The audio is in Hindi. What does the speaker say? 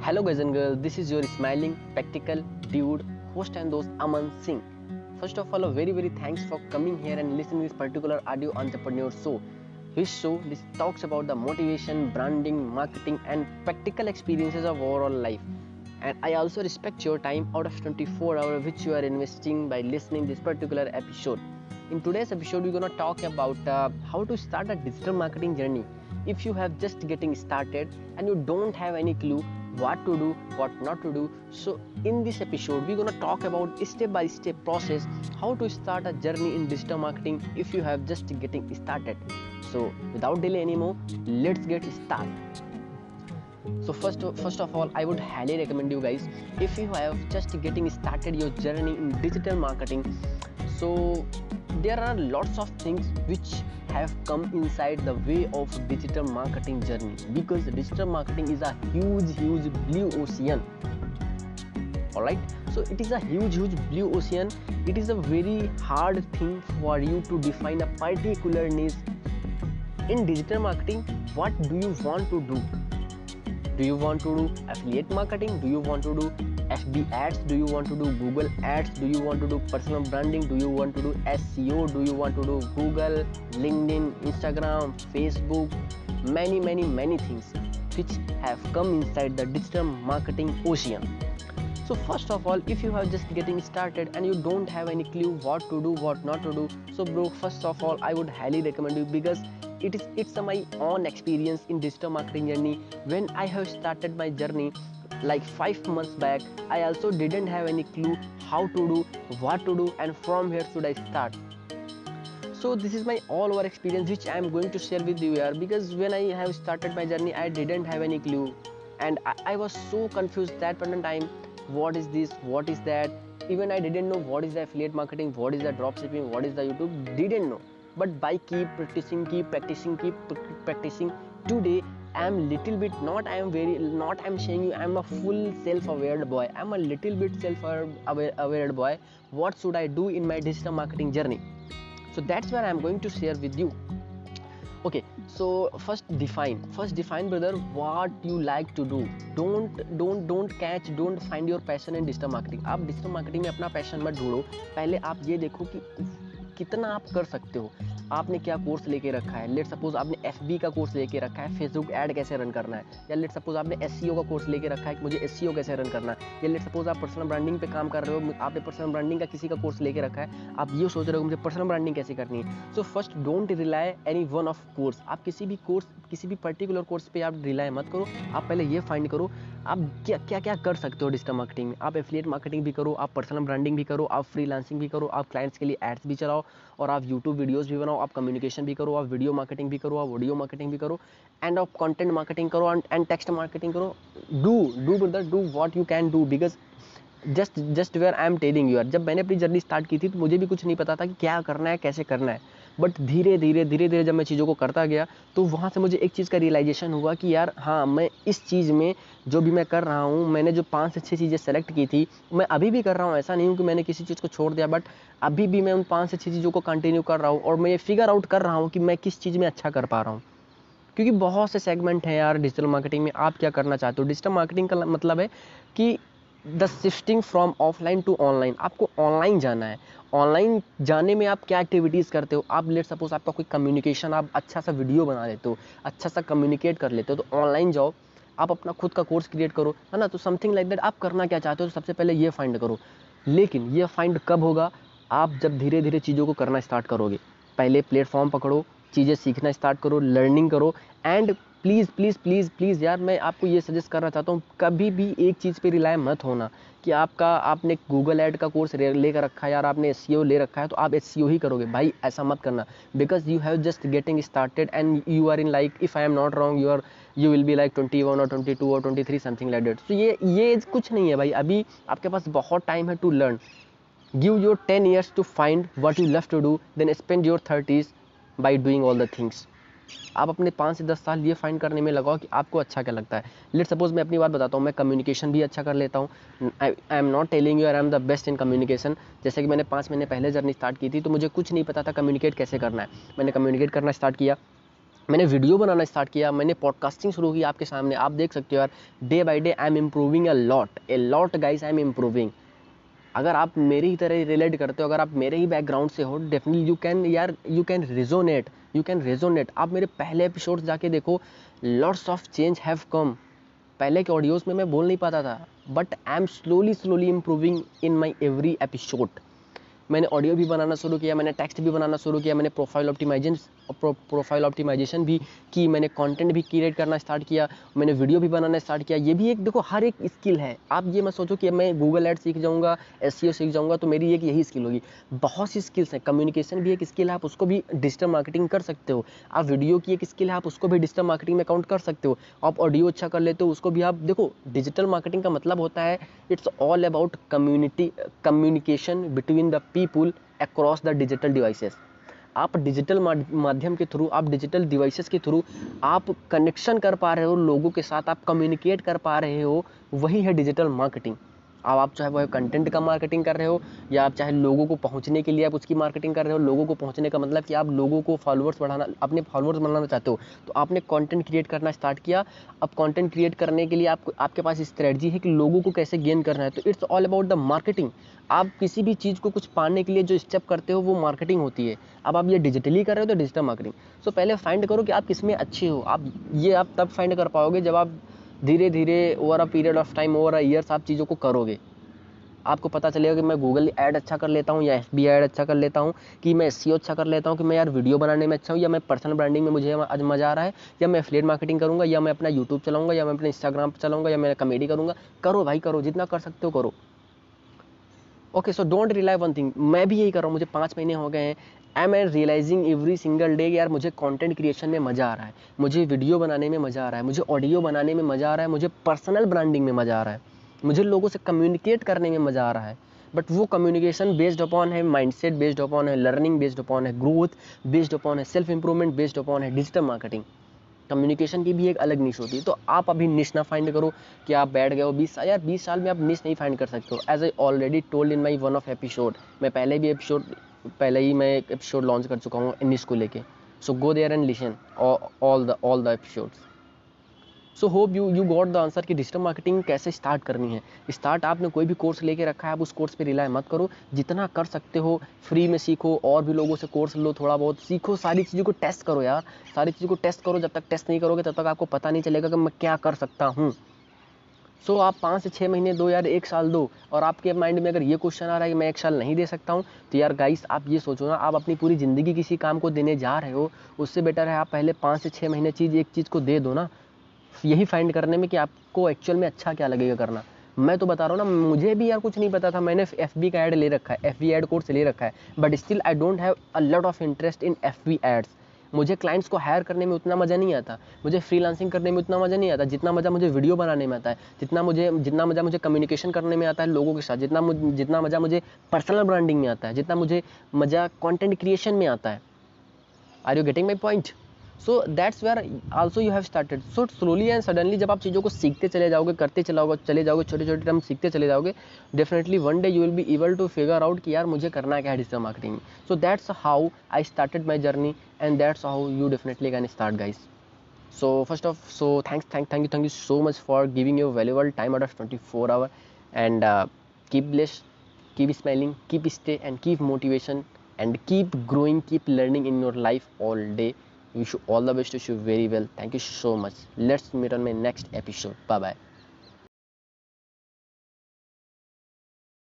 Hello guys and girls, this is your smiling, practical dude, host and host Aman Singh. First of all, a very very thanks for coming here and listening this particular audio entrepreneur show. This show this talks about the motivation, branding, marketing, and practical experiences of overall life. And I also respect your time out of 24 hours which you are investing by listening this particular episode. In today's episode, we're gonna talk about uh, how to start a digital marketing journey. If you have just getting started and you don't have any clue what to do what not to do. So in this episode we're to talk about step by step process how to start a journey in digital marketing if you have just getting started. So without delay anymore let's get started. So first first of all i would highly recommend you guys if you have just getting started your journey in digital marketing so there are lots of things which have come inside the way of digital marketing journey because digital marketing is a huge huge blue ocean. All right so it is a huge huge blue ocean. It is a very hard thing for you to define a particular niche. In digital marketing what do you want to do? Do you want to do affiliate marketing? Do you want to do FB ads? Do you want to do Google ads? Do you want to do personal branding? Do you want to do SEO? Do you want to do Google, LinkedIn, Instagram, Facebook? Many, many, many things which have come inside the digital marketing ocean. So first of all, if you are just getting started and you don't have any clue what to do, what not to do, so bro, first of all, I would highly recommend you because it is it's my own experience in digital marketing journey. When i have started my journey like 5 months back i also didn't have any clue how to do what to do and from where should i start. So this is my all over experience which i am going to share with you here because when i have started my journey i didn't have any clue. And i, I was so confused that point in time what is this what is that? Even i didn't know what is the affiliate marketing what is the dropshipping what is the youtube didn't know but by की प्रैक्टिसिंग की प्रैक्टिसिंग की practising today I am little bit not I am very not I am shying you I am a full self awared boy I am a little bit self awared boy what should I do in my digital marketing journey so that's where I am going to share with you okay so first define first define brother what you like to do don't don't don't catch don't find your passion in digital marketing आप डिजिटल मार्केटिंग में अपना पैशन मत ढूंढो। पहले आप ये देखो कि कितना आप कर सकते हो। आपने क्या कोर्स लेके रखा है? लेट सपोज़ आपने एफबी का कोर्स लेके रखा है फेसबुक ऐड कैसे रन करना है? या लेट सपोज़ आपने एस e का कोर्स लेके रखा है कि मुझे एस e कैसे रन करना है? या लेट सपोज़ आप पर्सनल ब्रांडिंग पे काम कर रहे हो आपने पर्सनल ब्रांडिंग का किसी का कोर्स लेके रखा है, आप ये सोच रहे हो मुझे पर्सनल ब्रांडिंग कैसे करनी है? So first don't rely any one of course आप किसी भी कोर्स किसी भी पर्टिकुलर कोर्स पे आप रिलाई मत करो। आप पहले ये फाइंड करो आप क्या क्या क्या कर सकते हो डिजिटल मार्केटिंग में? आप एफिलिएट मार्केटिंग भी करो, आप पर्सनल ब्रांडिंग भी करो, आप फ्रीलांसिंग भी करो, आप क्लाइंट्स के लिए एड्स भी चलाओ और आप यूट्यूब वीडियोज़ भी बनाओ, आप कम्युनिकेशन भी करो, आप वीडियो मार्केटिंग भी करो, आप ऑडियो मार्केटिंग भी करो एंड आप कॉन्टेंट मार्केटिंग करो एंड टेक्स्ट मार्केटिंग करो। Do do brother do what you can do because just just where I am telling your, जब मैंने अपनी जर्नी स्टार्ट की थी तो मुझे भी कुछ नहीं पता था कि क्या करना है, कैसे करना है। बट धीरे धीरे धीरे धीरे जब मैं चीज़ों को करता गया तो वहाँ से मुझे एक चीज़ का रियलाइजेशन हुआ कि यार हाँ मैं इस चीज़ में जो भी मैं कर रहा हूँ, मैंने जो पाँच से छः चीज़ें सेलेक्ट की थी, मैं अभी भी कर रहा हूँ। ऐसा नहीं हूँ कि मैंने किसी चीज़ को छोड़ दिया बट अभी भी मैं उन पाँच से छः चीज़ों को कंटिन्यू कर रहा हूँ और मैं ये फिगर आउट कर रहा हूँ कि मैं किस चीज़ में अच्छा कर पा रहा हूँ। क्योंकि बहुत से सेगमेंट हैं यार डिजिटल मार्केटिंग में, आप क्या करना चाहते हो? डिजिटल मार्केटिंग का मतलब है कि the shifting from offline to online आपको ऑनलाइन जाना है। ऑनलाइन जाने में आप क्या एक्टिविटीज़ करते हो? आप लेट सपोज़ आपका कोई कम्युनिकेशन आप अच्छा सा वीडियो बना लेते हो अच्छा सा कम्युनिकेट कर लेते हो तो ऑनलाइन जाओ। आप अपना खुद का कोर्स क्रिएट करो, है ना? तो समथिंग लाइक दैट आप करना क्या चाहते हो तो सबसे पहले ये फाइंड करो। लेकिन ये फाइंड कब होगा? आप जब धीरे धीरे चीज़ों को करना स्टार्ट करोगे। पहले प्लेटफॉर्म पकड़ो, चीज़ें सीखना स्टार्ट करो लर्निंग करो and please please please please यार, मैं आपको ये सजेस्ट करना चाहता हूँ, कभी भी एक चीज़ पे रिलाय मत होना कि आपका, आपने गूगल ऐड का कोर्स ले कर रखा है यार, आपने एस e ले रखा है तो आप एस e ही करोगे। भाई, ऐसा मत करना because you have just getting started and you are in like if I am not wrong you are you will be like twenty one और ट्वेंटी टू और twenty three something like date तो ये ये कुछ नहीं है भाई, अभी आपके पास बहुत टाइम है to learn give your ten years to find what you love to do then spend your thirties by doing all the things आप अपने पाँच से दस साल ये फाइंड करने में लगाओ कि आपको अच्छा क्या लगता है। लेट सपोज़ मैं अपनी बात बताता हूँ, मैं कम्युनिकेशन भी अच्छा कर लेता हूँ। I am not telling you I am the best in communication जैसे कि मैंने पाँच महीने पहले जर्नी स्टार्ट की थी तो मुझे कुछ नहीं पता था कम्युनिकेट कैसे करना है। मैंने कम्युनिकेट करना स्टार्ट किया। मैंने वीडियो बनाना स्टार्ट किया। मैंने पॉडकास्टिंग शुरू की आपके सामने। आप देख सकते हो यार day by day I am improving a lot a lot guys I am improving अगर आप मेरी ही तरह रिलेट करते हो, अगर आप मेरे ही बैकग्राउंड से हो डेफिनेटली यू कैन यार you can resonate you can resonate आप मेरे पहले एपिसोड जाके देखो lots of change have come पहले के ऑडियोज में मैं बोल नहीं पाता था but I am slowly slowly improving in my every episode मैंने ऑडियो भी बनाना शुरू किया, मैंने टेक्स्ट भी बनाना शुरू किया, मैंने प्रोफ़ाइल ऑप्टिमाइजेशन प्रोफ़ाइल ऑप्टिमाइजेशन भी की, मैंने कंटेंट भी क्रिएट करना स्टार्ट किया, मैंने वीडियो भी बनाना स्टार्ट किया। ये भी एक, देखो, हर एक स्किल है। आप ये मत सोचो कि मैं गूगल एड सीख जाऊँगा एस सीख जाऊँगा तो मेरी एक यही स्किल होगी। बहुत सी स्किल्स हैं। कम्युनिकेशन भी एक स्किल है, आप उसको भी डिजिटल मार्केटिंग कर सकते हो। आप वीडियो की एक स्किल है, आप उसको भी डिजिटल मार्केटिंग में काउंट कर सकते हो। आप ऑडियो अच्छा कर लेते हो, उसको भी आप, देखो डिजिटल मार्केटिंग का मतलब होता है it's all about community communication between the people across the digital devices आप डिजिटल माध्यम के थ्रू आप डिजिटल डिवाइसेस के थ्रू आप कनेक्शन कर पा रहे हो, लोगों के साथ आप कम्युनिकेट कर पा रहे हो, वही है डिजिटल मार्केटिंग अब आप चाहे वो कंटेंट का मार्केटिंग कर रहे हो, या आप चाहे लोगों को पहुँचने के लिए आप उसकी मार्केटिंग कर रहे हो, लोगों को पहुँचने का मतलब कि आप लोगों को फॉलोअर्स बढ़ाना, अपने फॉलोअर्स बनाना चाहते हो। तो आपने कंटेंट क्रिएट करना स्टार्ट किया। अब कंटेंट क्रिएट करने के लिए आपको, आपके पास स्ट्रेटजी है कि लोगों को कैसे गेन करना है। तो it's all about the marketing आप किसी भी चीज़ को कुछ पाने के लिए जो स्टेप करते हो, वो मार्केटिंग होती है। अब आप ये डिजिटली कर रहे हो तो डिजिटल मार्केटिंग सो पहले फाइंड करो कि आप किसमें अच्छे हो। आप ये आप तब फाइंड कर पाओगे जब आप धीरे धीरे over a period of time over a years आप चीज़ों को करोगे। आपको पता चलेगा कि मैं गूगल ऐड अच्छा कर लेता हूँ या एफ़ बी ऐड अच्छा कर लेता हूँ, कि मैं एस अच्छा कर लेता हूँ, कि मैं यार वीडियो बनाने में अच्छा हूँ, या मैं पर्सनल ब्रांडिंग में मुझे आज मज़ा आ रहा है, या मैं फ्लेट मार्केटिंग करूँगा, या मैं अपना यूट्यूब चलाऊँगा, या मैं अपना इंस्टाग्राम चलाऊँगा, या मैं कमेडी करूँगा। करो भाई, करो, जितना कर सकते हो करो। Okay so don't rely one thing मैं भी यही कर रहा हूँ, मुझे पाँच महीने हो गए हैं। Am I realising every single day यार मुझे कंटेंट क्रिएशन में मज़ा आ रहा है? मुझे वीडियो बनाने में मज़ा आ रहा है, मुझे ऑडियो बनाने में मज़ा आ रहा है, मुझे पर्सनल ब्रांडिंग में मज़ा आ रहा है, मुझे लोगों से कम्युनिकेट करने में मज़ा आ रहा है। बट वो कम्युनिकेशन बेस्ड अपॉन है माइंडसेट बेस्ड अपॉन है लर्निंग बेस्ड अपॉन है ग्रोथ बेस्ड अपॉन है सेल्फ इंप्रूवमेंट बेस्ड अपॉन है डिजिटल मार्केटिंग कम्युनिकेशन की भी एक अलग निश होती है। तो आप अभी निश ना फाइंड करो कि आप बैठ गए हो बीस साल। यार बीस साल में आप निश नहीं फाइंड कर सकते हो। As I already told in my one of episode मैं पहले भी एपिसोड पहले ही मैं एक एपिसोड लॉन्च कर चुका हूँ निश को लेके। So go there and listen all the all the episodes so hope you you got the answer कि डिजिटल मार्केटिंग कैसे स्टार्ट करनी है। स्टार्ट आपने कोई भी कोर्स लेके रखा है आप उस कोर्स पे रिलाय मत करो। जितना कर सकते हो फ्री में सीखो और भी लोगों से कोर्स लो थोड़ा बहुत। सीखो सारी चीज़ों को टेस्ट करो यार। सारी चीज़ों को टेस्ट करो जब तक टेस्ट नहीं करोगे तब तक आपको पता नहीं चलेगा कि मैं क्या कर सकता हूँ। सो so, आप पाँच से छः महीने दो यार एक साल दो। और आपके माइंड में अगर ये क्वेश्चन आ रहा है कि मैं एक साल नहीं दे सकता हूँ तो यार गाइस आप ये सोचो ना आप अपनी पूरी ज़िंदगी किसी काम को देने जा रहे हो। उससे बेटर है आप पहले पाँच से छः महीने चीज़ एक चीज़ को दे दो ना। यही फाइंड करने में कि आपको एक्चुअल में अच्छा क्या लगेगा करना। मैं तो बता रहा हूँ ना, मुझे भी यार कुछ नहीं पता था। मैंने एफ़ बी का एड ले रखा है एफ़ बी एड कोर्स ले रखा है। But still I don't have a lot of interest in F B ads मुझे क्लाइंट्स को हायर करने में उतना मज़ा नहीं आता। मुझे फ्रीलांसिंग करने में उतना मज़ा नहीं आता। जितना मज़ा मुझे वीडियो बनाने में आता है, जितना मुझे, जितना मज़ा मुझे कम्युनिकेशन करने में आता है लोगों के साथ, जितना जितना मज़ा मुझे पर्सनल ब्रांडिंग में आता है, जितना मुझे मज़ा कॉन्टेंट क्रिएशन में आता है। Are you getting my point so that's where also you have started so slowly and suddenly जब आप चीज़ों को सीखते चले जाओगे, करते चलाओगे चले जाओगे छोटे छोटे टर्म सीखते चले जाओगे definitely one day you will be able to figure out कि यार मुझे करना क्या है डिजिटल मार्केटिंग में। So that's how I started my journey and that's how you definitely can start guys so first of so thanks thank thank you thank you so much for giving your valuable time out of twenty four hour and keep bless keep smiling keep stay and keep motivation and keep growing keep learning in your life all day wish you all the best wish you very well. Thank you so much. Let's meet on my next episode. Bye bye